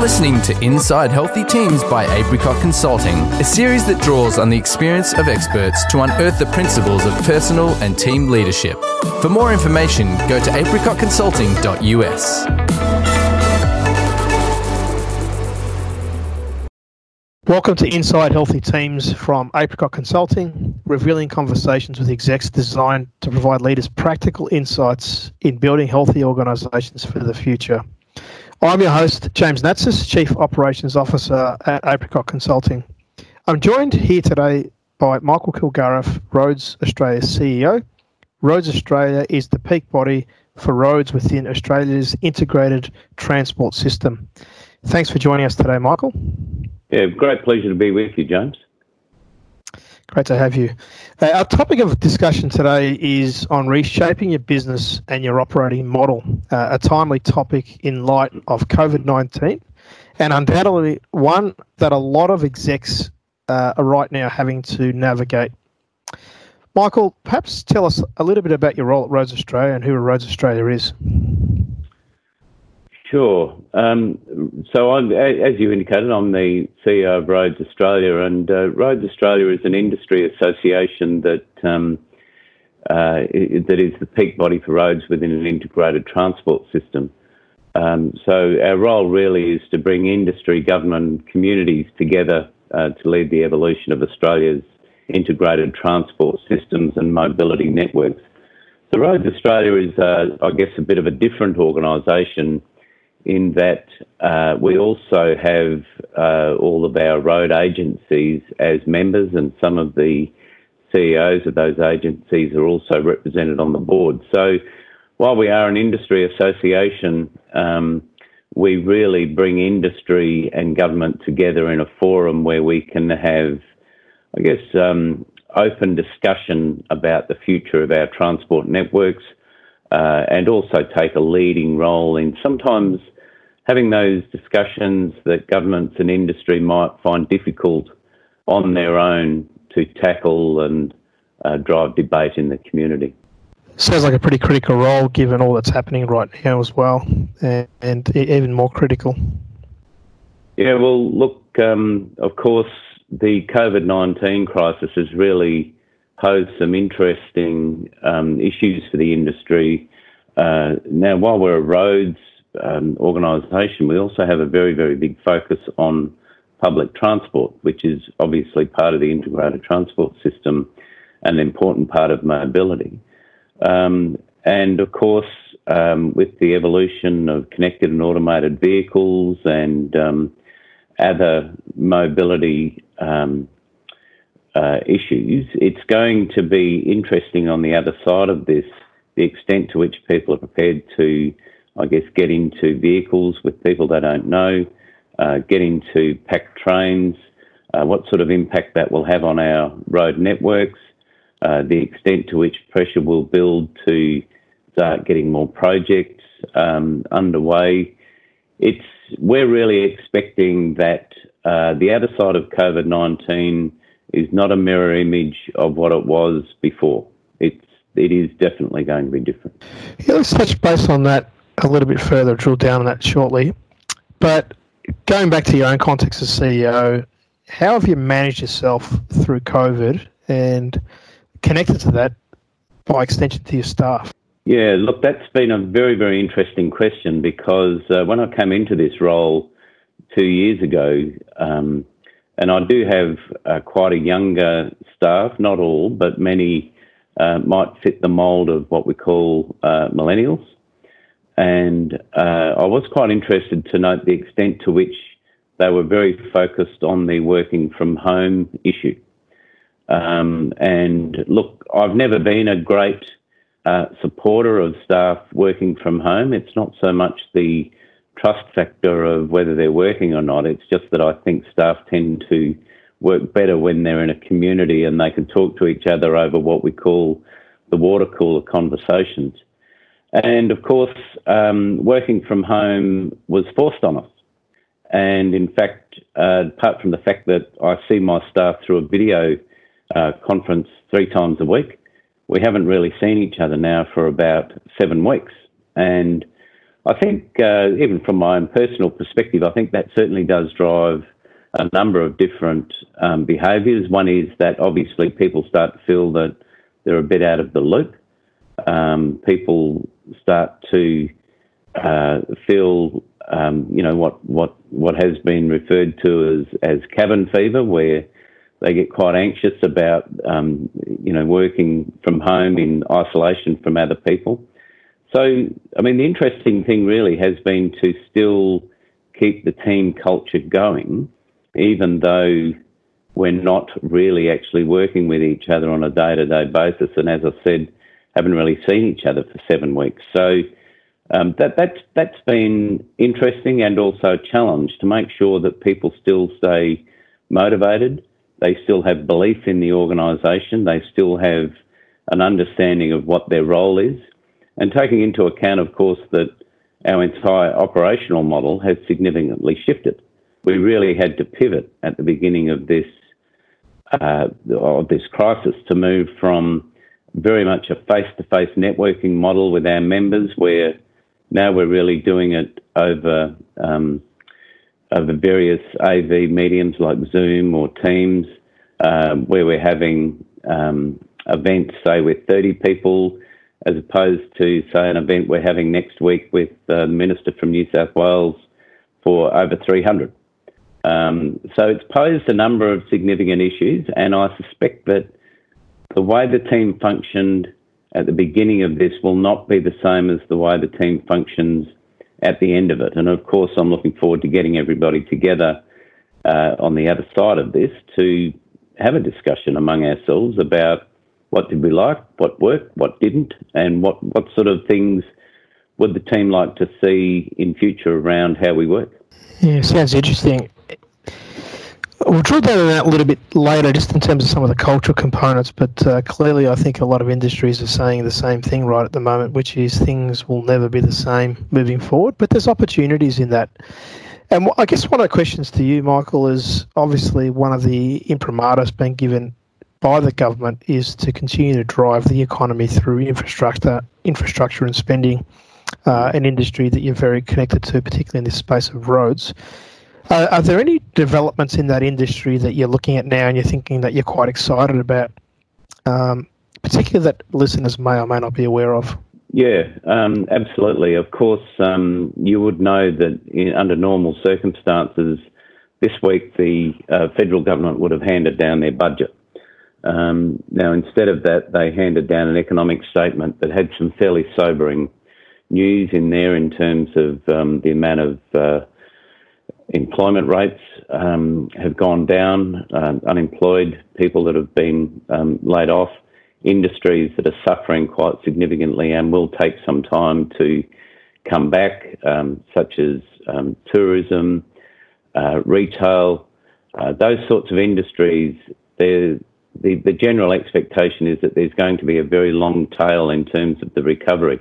listening to Inside Healthy Teams by Apricot Consulting, a series that draws on the experience of experts to unearth the principles of personal and team leadership. For more information, go to apricotconsulting.us. Welcome to Inside Healthy Teams from Apricot Consulting, revealing conversations with execs designed to provide leaders practical insights in building healthy organisations for the future. I'm your host, James Natsis, Chief Operations Officer at Apricot Consulting. I'm joined here today by Michael Kilgariff, Roads Australia CEO. Roads Australia is the peak body for roads within Australia's integrated transport system. Thanks for joining us today, Michael. Yeah, great pleasure to be with you, James. Great to have you. Uh, our topic of discussion today is on reshaping your business and your operating model, uh, a timely topic in light of COVID 19, and undoubtedly one that a lot of execs uh, are right now having to navigate. Michael, perhaps tell us a little bit about your role at Roads Australia and who Roads Australia is. Sure. Um, so, I'm, as you indicated, I'm the CEO of Roads Australia, and uh, Roads Australia is an industry association that um, uh, that is the peak body for roads within an integrated transport system. Um, so, our role really is to bring industry, government, communities together uh, to lead the evolution of Australia's integrated transport systems and mobility networks. So, Roads Australia is, uh, I guess, a bit of a different organisation in that uh, we also have uh, all of our road agencies as members, and some of the CEOs of those agencies are also represented on the board. So while we are an industry association, um, we really bring industry and government together in a forum where we can have, I guess, um, open discussion about the future of our transport networks. Uh, and also take a leading role in sometimes having those discussions that governments and industry might find difficult on their own to tackle and uh, drive debate in the community. Sounds like a pretty critical role given all that's happening right now as well, and, and even more critical. Yeah, well, look, um, of course, the COVID 19 crisis has really posed some interesting um, issues for the industry. Uh, now, while we're a roads um, organisation, we also have a very, very big focus on public transport, which is obviously part of the integrated transport system and an important part of mobility. Um, and of course, um, with the evolution of connected and automated vehicles and um, other mobility um, uh, issues, it's going to be interesting on the other side of this the extent to which people are prepared to I guess, get into vehicles with people they don't know, uh, get into packed trains, uh, what sort of impact that will have on our road networks, uh, the extent to which pressure will build to start getting more projects um, underway. It's we're really expecting that uh, the other side of COVID nineteen is not a mirror image of what it was before. It's it is definitely going to be different. Yeah, let's touch base on that a little bit further, drill down on that shortly. But going back to your own context as CEO, how have you managed yourself through COVID and connected to that by extension to your staff? Yeah, look, that's been a very, very interesting question because uh, when I came into this role two years ago, um, and I do have uh, quite a younger staff, not all, but many uh, might fit the mould of what we call uh, millennials. And uh, I was quite interested to note the extent to which they were very focused on the working from home issue. Um, and look, I've never been a great uh, supporter of staff working from home. It's not so much the trust factor of whether they're working or not. It's just that I think staff tend to work better when they're in a community and they can talk to each other over what we call the water cooler conversations. And of course, um, working from home was forced on us. And in fact, uh, apart from the fact that I see my staff through a video uh, conference three times a week, we haven't really seen each other now for about seven weeks. And I think, uh, even from my own personal perspective, I think that certainly does drive a number of different um, behaviours. One is that obviously people start to feel that they're a bit out of the loop. Um, people start to uh, feel, um, you know, what, what, what has been referred to as, as cabin fever, where they get quite anxious about, um, you know, working from home in isolation from other people. So, I mean, the interesting thing really has been to still keep the team culture going, even though we're not really actually working with each other on a day to day basis. And as I said, haven't really seen each other for seven weeks. So, um, that, that's, that's been interesting and also a challenge to make sure that people still stay motivated, they still have belief in the organisation, they still have an understanding of what their role is, and taking into account, of course, that our entire operational model has significantly shifted. We really had to pivot at the beginning of this uh, of this crisis to move from very much a face-to-face networking model with our members, where now we're really doing it over um, over various AV mediums like Zoom or Teams, um, where we're having um, events, say, with 30 people, as opposed to, say, an event we're having next week with the Minister from New South Wales for over 300. Um, so it's posed a number of significant issues, and I suspect that the way the team functioned at the beginning of this will not be the same as the way the team functions at the end of it. And of course, I'm looking forward to getting everybody together uh, on the other side of this to have a discussion among ourselves about what did we like, what worked, what didn't, and what, what sort of things would the team like to see in future around how we work. Yeah, sounds interesting. We'll drill down on that a little bit later, just in terms of some of the cultural components. But uh, clearly, I think a lot of industries are saying the same thing right at the moment, which is things will never be the same moving forward. But there's opportunities in that. And I guess one of the questions to you, Michael, is obviously one of the imprimaturs being given by the government is to continue to drive the economy through infrastructure, infrastructure and spending, uh, an industry that you're very connected to, particularly in this space of roads. Uh, are there any developments in that industry that you're looking at now and you're thinking that you're quite excited about, um, particularly that listeners may or may not be aware of? Yeah, um, absolutely. Of course, um, you would know that in, under normal circumstances, this week the uh, federal government would have handed down their budget. Um, now, instead of that, they handed down an economic statement that had some fairly sobering news in there in terms of um, the amount of uh, employment rates um, have gone down, uh, unemployed people that have been um, laid off, industries that are suffering quite significantly and will take some time to come back, um, such as um, tourism, uh, retail, uh, those sorts of industries. The, the general expectation is that there's going to be a very long tail in terms of the recovery.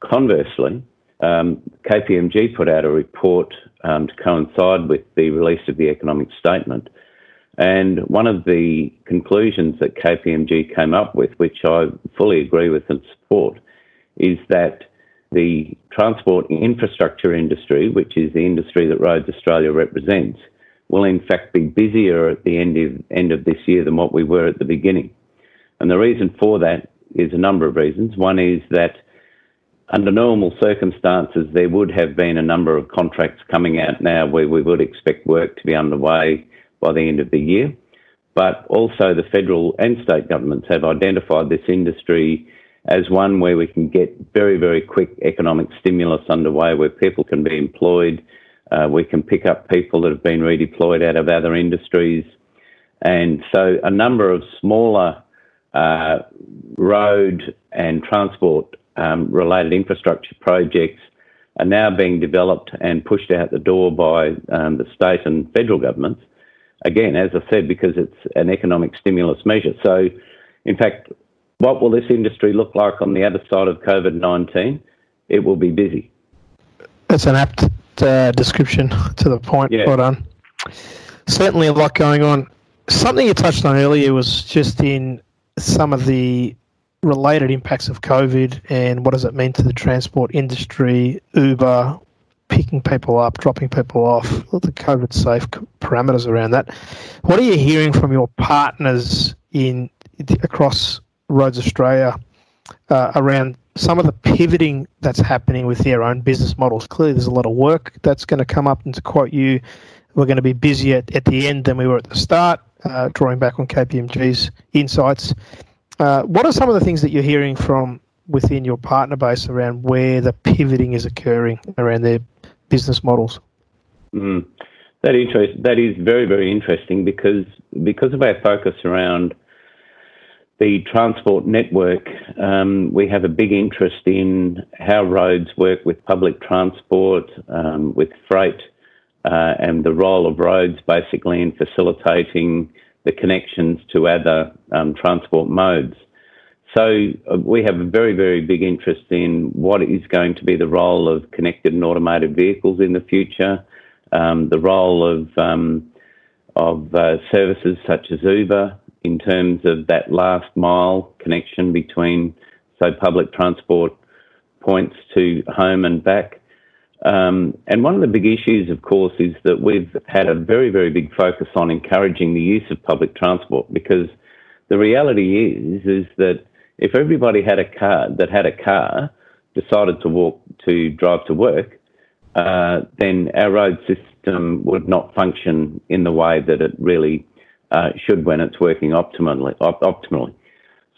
Conversely, um, KPMG put out a report um, to coincide with the release of the economic statement. And one of the conclusions that KPMG came up with, which I fully agree with and support, is that the transport infrastructure industry, which is the industry that Roads Australia represents, will in fact be busier at the end of, end of this year than what we were at the beginning. And the reason for that is a number of reasons. One is that under normal circumstances, there would have been a number of contracts coming out now where we would expect work to be underway by the end of the year. But also, the federal and state governments have identified this industry as one where we can get very, very quick economic stimulus underway, where people can be employed. Uh, we can pick up people that have been redeployed out of other industries. And so, a number of smaller uh, road and transport um, related infrastructure projects are now being developed and pushed out the door by um, the state and federal governments. Again, as I said, because it's an economic stimulus measure. So, in fact, what will this industry look like on the other side of COVID 19? It will be busy. That's an apt uh, description to the point. Yeah. Well done. Certainly a lot going on. Something you touched on earlier was just in some of the related impacts of COVID and what does it mean to the transport industry, Uber, picking people up, dropping people off, the COVID safe parameters around that. What are you hearing from your partners in across Roads Australia uh, around some of the pivoting that's happening with their own business models? Clearly, there's a lot of work that's going to come up, and to quote you, we're going to be busier at, at the end than we were at the start, uh, drawing back on KPMG's insights. Uh, what are some of the things that you're hearing from within your partner base around where the pivoting is occurring around their business models? Mm. That interest that is very very interesting because because of our focus around the transport network, um, we have a big interest in how roads work with public transport, um, with freight, uh, and the role of roads basically in facilitating the connections to other um, transport modes. So uh, we have a very, very big interest in what is going to be the role of connected and automated vehicles in the future, um, the role of um, of uh, services such as Uber in terms of that last mile connection between, say, public transport points to home and back. Um, and one of the big issues, of course, is that we've had a very, very big focus on encouraging the use of public transport because the reality is is that if everybody had a car that had a car decided to walk to drive to work, uh, then our road system would not function in the way that it really uh, should when it's working optimally. Op- optimally.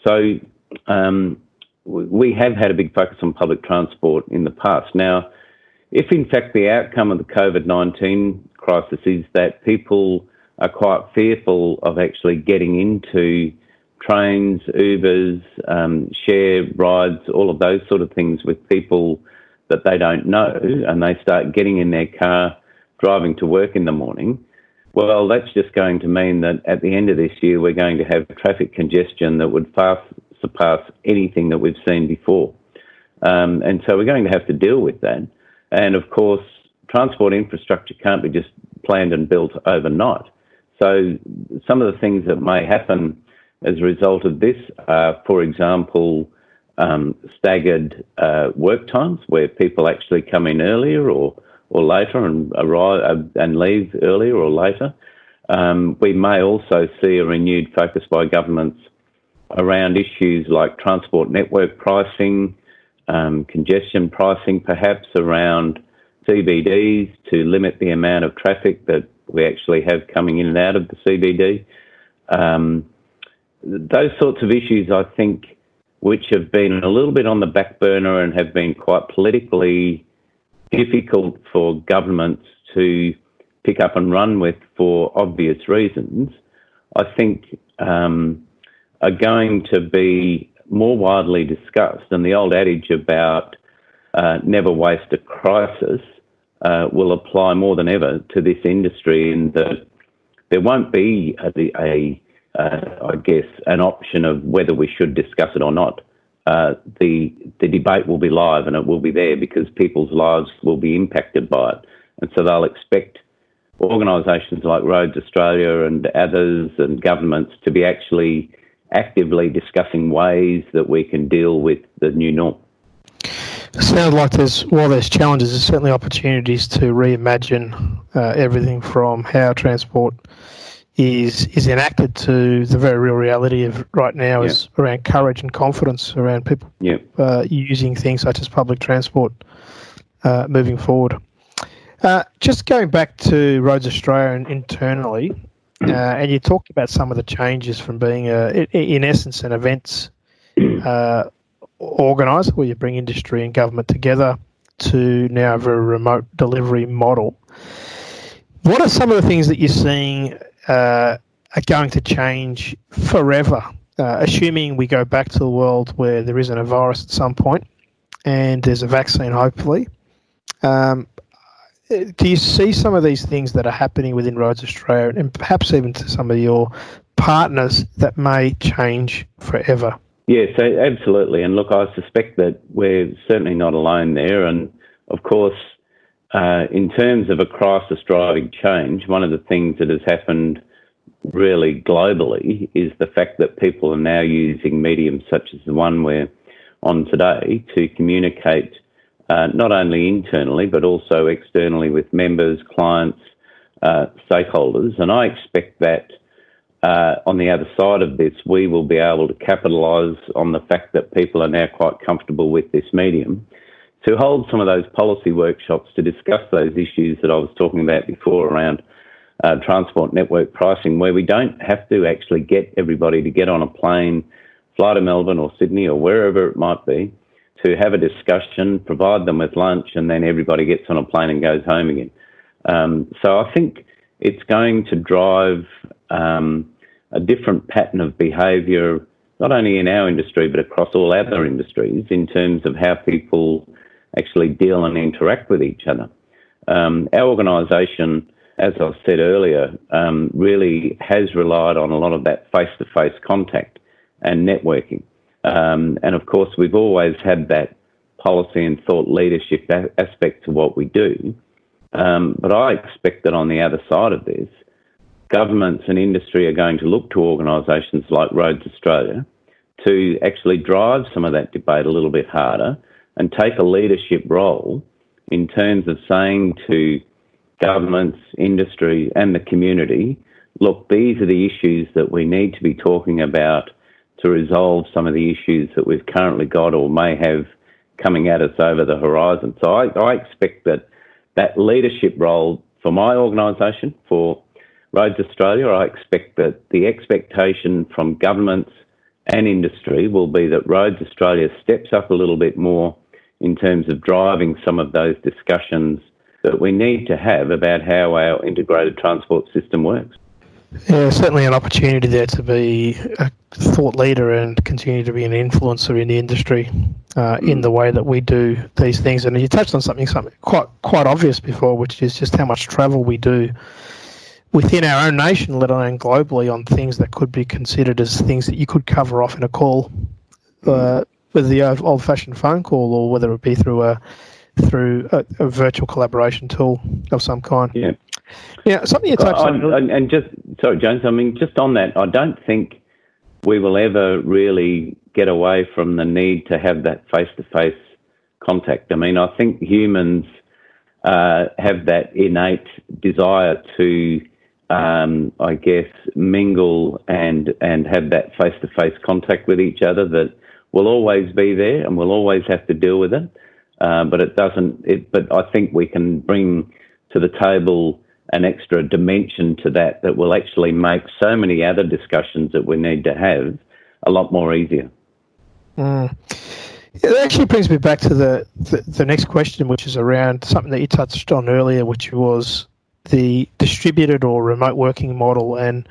So um, we have had a big focus on public transport in the past. Now, if in fact the outcome of the COVID 19 crisis is that people are quite fearful of actually getting into trains, Ubers, um, share rides, all of those sort of things with people that they don't know, and they start getting in their car, driving to work in the morning. Well, that's just going to mean that at the end of this year, we're going to have traffic congestion that would far surpass anything that we've seen before. Um, and so we're going to have to deal with that. And of course, transport infrastructure can't be just planned and built overnight. So some of the things that may happen as a result of this are, for example, um, staggered uh, work times where people actually come in earlier or, or later and arrive uh, and leave earlier or later. Um, we may also see a renewed focus by governments around issues like transport network pricing, um, congestion pricing, perhaps around CBDs to limit the amount of traffic that we actually have coming in and out of the CBD. Um, those sorts of issues, I think, which have been a little bit on the back burner and have been quite politically difficult for governments to pick up and run with for obvious reasons, I think um, are going to be more widely discussed. And the old adage about uh, never waste a crisis uh, will apply more than ever to this industry in that there won't be a, a uh, I guess, an option of whether we should discuss it or not. Uh, the the debate will be live and it will be there because people's lives will be impacted by it, and so they'll expect organisations like Roads Australia and others and governments to be actually actively discussing ways that we can deal with the new norm. It sounds like there's while there's challenges, there's certainly opportunities to reimagine uh, everything from how transport is is enacted to the very real reality of right now yeah. is around courage and confidence around people yeah. uh, using things such as public transport uh, moving forward. Uh, just going back to Roads Australia and internally, uh, and you talked about some of the changes from being, a, in essence, an events uh, organiser where you bring industry and government together to now have a very remote delivery model. What are some of the things that you're seeing uh, are going to change forever, uh, assuming we go back to a world where there isn't a virus at some point and there's a vaccine, hopefully. Um, do you see some of these things that are happening within Roads Australia and perhaps even to some of your partners that may change forever? Yes, absolutely. And look, I suspect that we're certainly not alone there. And of course, uh, in terms of a crisis driving change, one of the things that has happened really globally is the fact that people are now using mediums such as the one we're on today to communicate uh, not only internally but also externally with members, clients, uh, stakeholders. And I expect that uh, on the other side of this, we will be able to capitalise on the fact that people are now quite comfortable with this medium to hold some of those policy workshops to discuss those issues that I was talking about before around uh, transport network pricing, where we don't have to actually get everybody to get on a plane, fly to Melbourne or Sydney or wherever it might be, to have a discussion, provide them with lunch, and then everybody gets on a plane and goes home again. Um, so I think it's going to drive um, a different pattern of behaviour, not only in our industry but across all other industries, in terms of how people actually deal and interact with each other. Um, our organisation, as I said earlier, um, really has relied on a lot of that face-to-face contact and networking. Um, and of course, we've always had that policy and thought leadership aspect to what we do. Um, but I expect that on the other side of this, governments and industry are going to look to organisations like Roads Australia to actually drive some of that debate a little bit harder and take a leadership role in terms of saying to governments, industry, and the community, look, these are the issues that we need to be talking about to resolve some of the issues that we've currently got or may have coming at us over the horizon. So I, I expect that that leadership role for my organisation, for Roads Australia, I expect that the expectation from governments and industry will be that Roads Australia steps up a little bit more in terms of driving some of those discussions that we need to have about how our integrated transport system works. Yeah, certainly an opportunity there to be a thought leader and continue to be an influencer in the industry uh, in the way that we do these things. And you touched on something, something quite quite obvious before, which is just how much travel we do within our own nation, let alone globally, on things that could be considered as things that you could cover off in a call, uh, with the old-fashioned phone call, or whether it be through a through a, a virtual collaboration tool of some kind. Yeah. Yeah, something you touched on. And, and just sorry, Jones, I mean, just on that, I don't think we will ever really get away from the need to have that face-to-face contact. I mean, I think humans uh, have that innate desire to um, I guess, mingle and and have that face to face contact with each other that will always be there and we'll always have to deal with it. Uh, but it doesn't. It, but I think we can bring to the table an extra dimension to that that will actually make so many other discussions that we need to have a lot more easier. Mm. It actually brings me back to the, the, the next question, which is around something that you touched on earlier, which was the distributed or remote working model and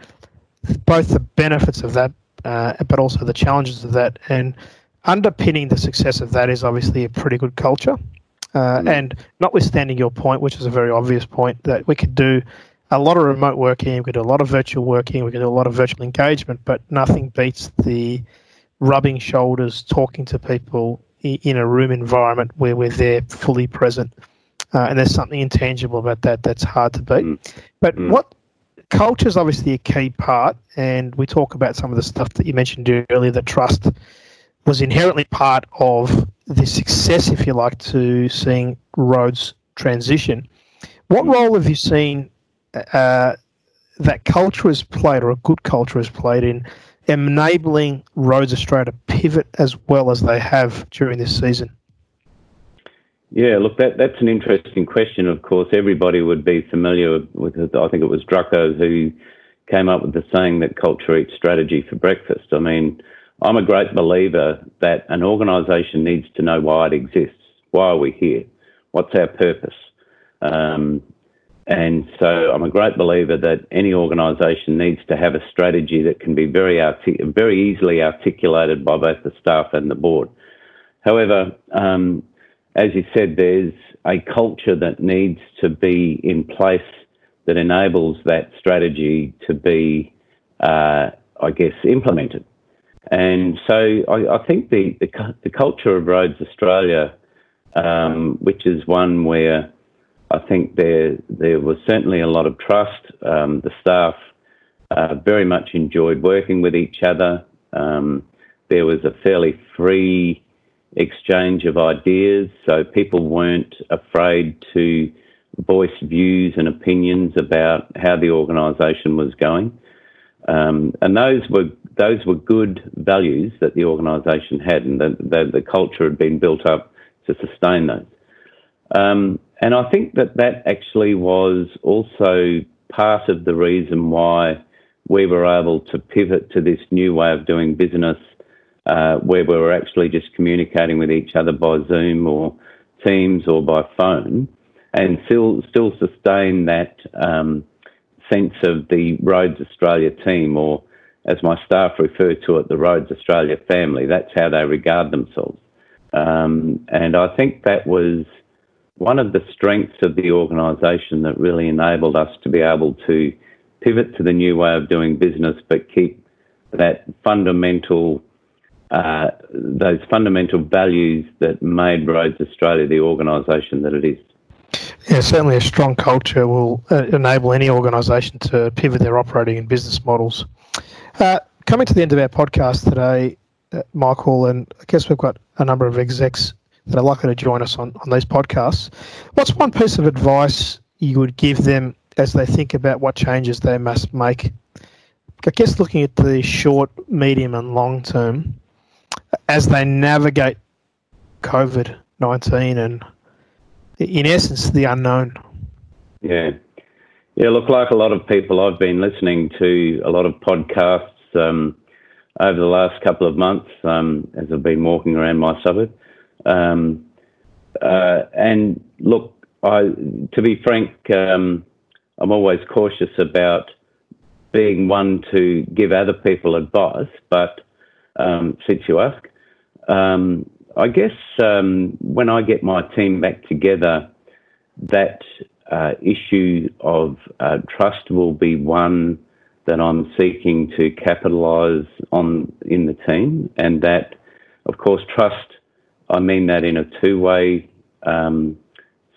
both the benefits of that, uh, but also the challenges of that. And underpinning the success of that is obviously a pretty good culture. Uh, mm. And notwithstanding your point, which is a very obvious point, that we could do a lot of remote working, we could do a lot of virtual working, we could do a lot of virtual engagement, but nothing beats the rubbing shoulders, talking to people in a room environment where we're there fully present. Uh, and there's something intangible about that that's hard to beat. Mm. But mm. what culture is obviously a key part, and we talk about some of the stuff that you mentioned earlier. That trust was inherently part of the success, if you like, to seeing roads transition. What mm. role have you seen uh, that culture has played, or a good culture has played in enabling Roads Australia to pivot as well as they have during this season? Yeah, look, that, that's an interesting question. Of course, everybody would be familiar with it. I think it was Drucker who came up with the saying that culture eats strategy for breakfast. I mean, I'm a great believer that an organisation needs to know why it exists. Why are we here? What's our purpose? Um, and so I'm a great believer that any organisation needs to have a strategy that can be very, artic- very easily articulated by both the staff and the board. However, um, as you said, there's a culture that needs to be in place that enables that strategy to be, uh, I guess, implemented. And so I, I think the, the, the, culture of Roads Australia, um, which is one where I think there there was certainly a lot of trust. Um, the staff uh, very much enjoyed working with each other. Um, there was a fairly free exchange of ideas, so people weren't afraid to voice views and opinions about how the organisation was going. Um, and those were those were good values that the organisation had, and the, the, the, culture had been built up to sustain those. Um, and I think that that actually was also part of the reason why we were able to pivot to this new way of doing business, uh, where we were actually just communicating with each other by Zoom or Teams or by phone, and still still sustain that um, sense of the Roads Australia team, or as my staff refer to it, the Roads Australia family. That's how they regard themselves, um, and I think that was one of the strengths of the organisation that really enabled us to be able to pivot to the new way of doing business, but keep that fundamental uh, those fundamental values that made Roads Australia the organisation that it is. Yeah, certainly a strong culture will uh, enable any organisation to pivot their operating and business models. Uh, coming to the end of our podcast today, uh, Michael, and I guess we've got a number of execs that are likely to join us on, on these podcasts. What's one piece of advice you would give them as they think about what changes they must make? I guess looking at the short, medium, and long term, as they navigate COVID 19 and in essence, the unknown. Yeah. Yeah, look, like a lot of people, I've been listening to a lot of podcasts um, over the last couple of months um, as I've been walking around my suburb. Um, uh, and look, I, to be frank, um, I'm always cautious about being one to give other people advice, but um, since you ask, um, I guess um, when I get my team back together, that uh, issue of uh, trust will be one that I'm seeking to capitalise on in the team, and that, of course, trust. I mean that in a two-way um,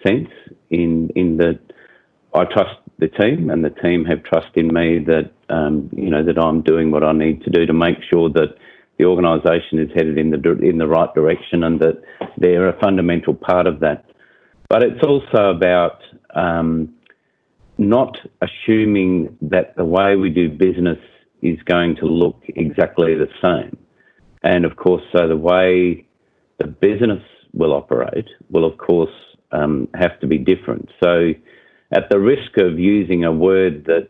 sense. In in that I trust the team, and the team have trust in me that um, you know that I'm doing what I need to do to make sure that the organisation is headed in the in the right direction, and that they're a fundamental part of that. But it's also about um, not assuming that the way we do business is going to look exactly the same. And of course, so the way the business will operate will, of course, um, have to be different. So, at the risk of using a word that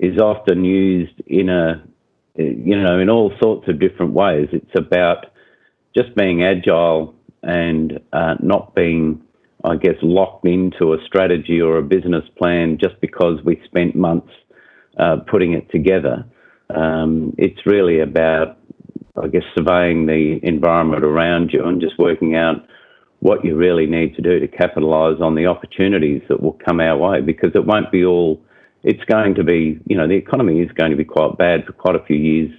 is often used in a you know, in all sorts of different ways. It's about just being agile and uh, not being, I guess, locked into a strategy or a business plan just because we spent months uh, putting it together. Um, it's really about, I guess, surveying the environment around you and just working out what you really need to do to capitalise on the opportunities that will come our way because it won't be all it's going to be, you know, the economy is going to be quite bad for quite a few years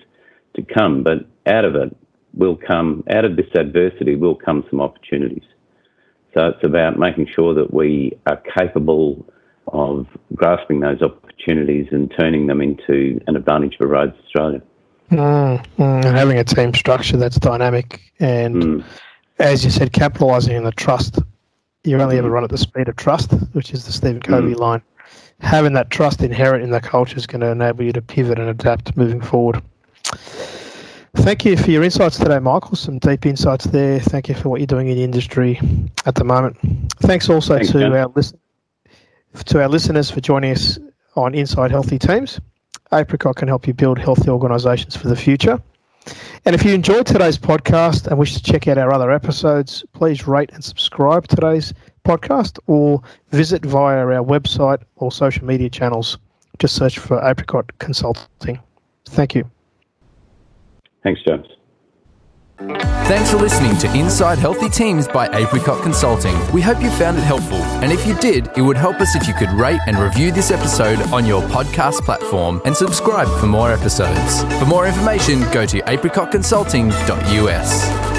to come, but out of it will come, out of this adversity will come some opportunities. So it's about making sure that we are capable of grasping those opportunities and turning them into an advantage for Roads Australia. Mm, mm, having a team structure that's dynamic and, mm. as you said, capitalising on the trust. You only ever mm. run at the speed of trust, which is the Stephen Covey mm. line having that trust inherent in the culture is going to enable you to pivot and adapt moving forward. Thank you for your insights today, Michael. Some deep insights there. Thank you for what you're doing in the industry at the moment. Thanks also Thanks, to our listen, to our listeners for joining us on Inside Healthy Teams. Apricot can help you build healthy organisations for the future. And if you enjoyed today's podcast and wish to check out our other episodes, please rate and subscribe to today's podcast or visit via our website or social media channels. Just search for Apricot Consulting. Thank you. Thanks, James. Thanks for listening to Inside Healthy Teams by Apricot Consulting. We hope you found it helpful. And if you did, it would help us if you could rate and review this episode on your podcast platform and subscribe for more episodes. For more information, go to apricotconsulting.us.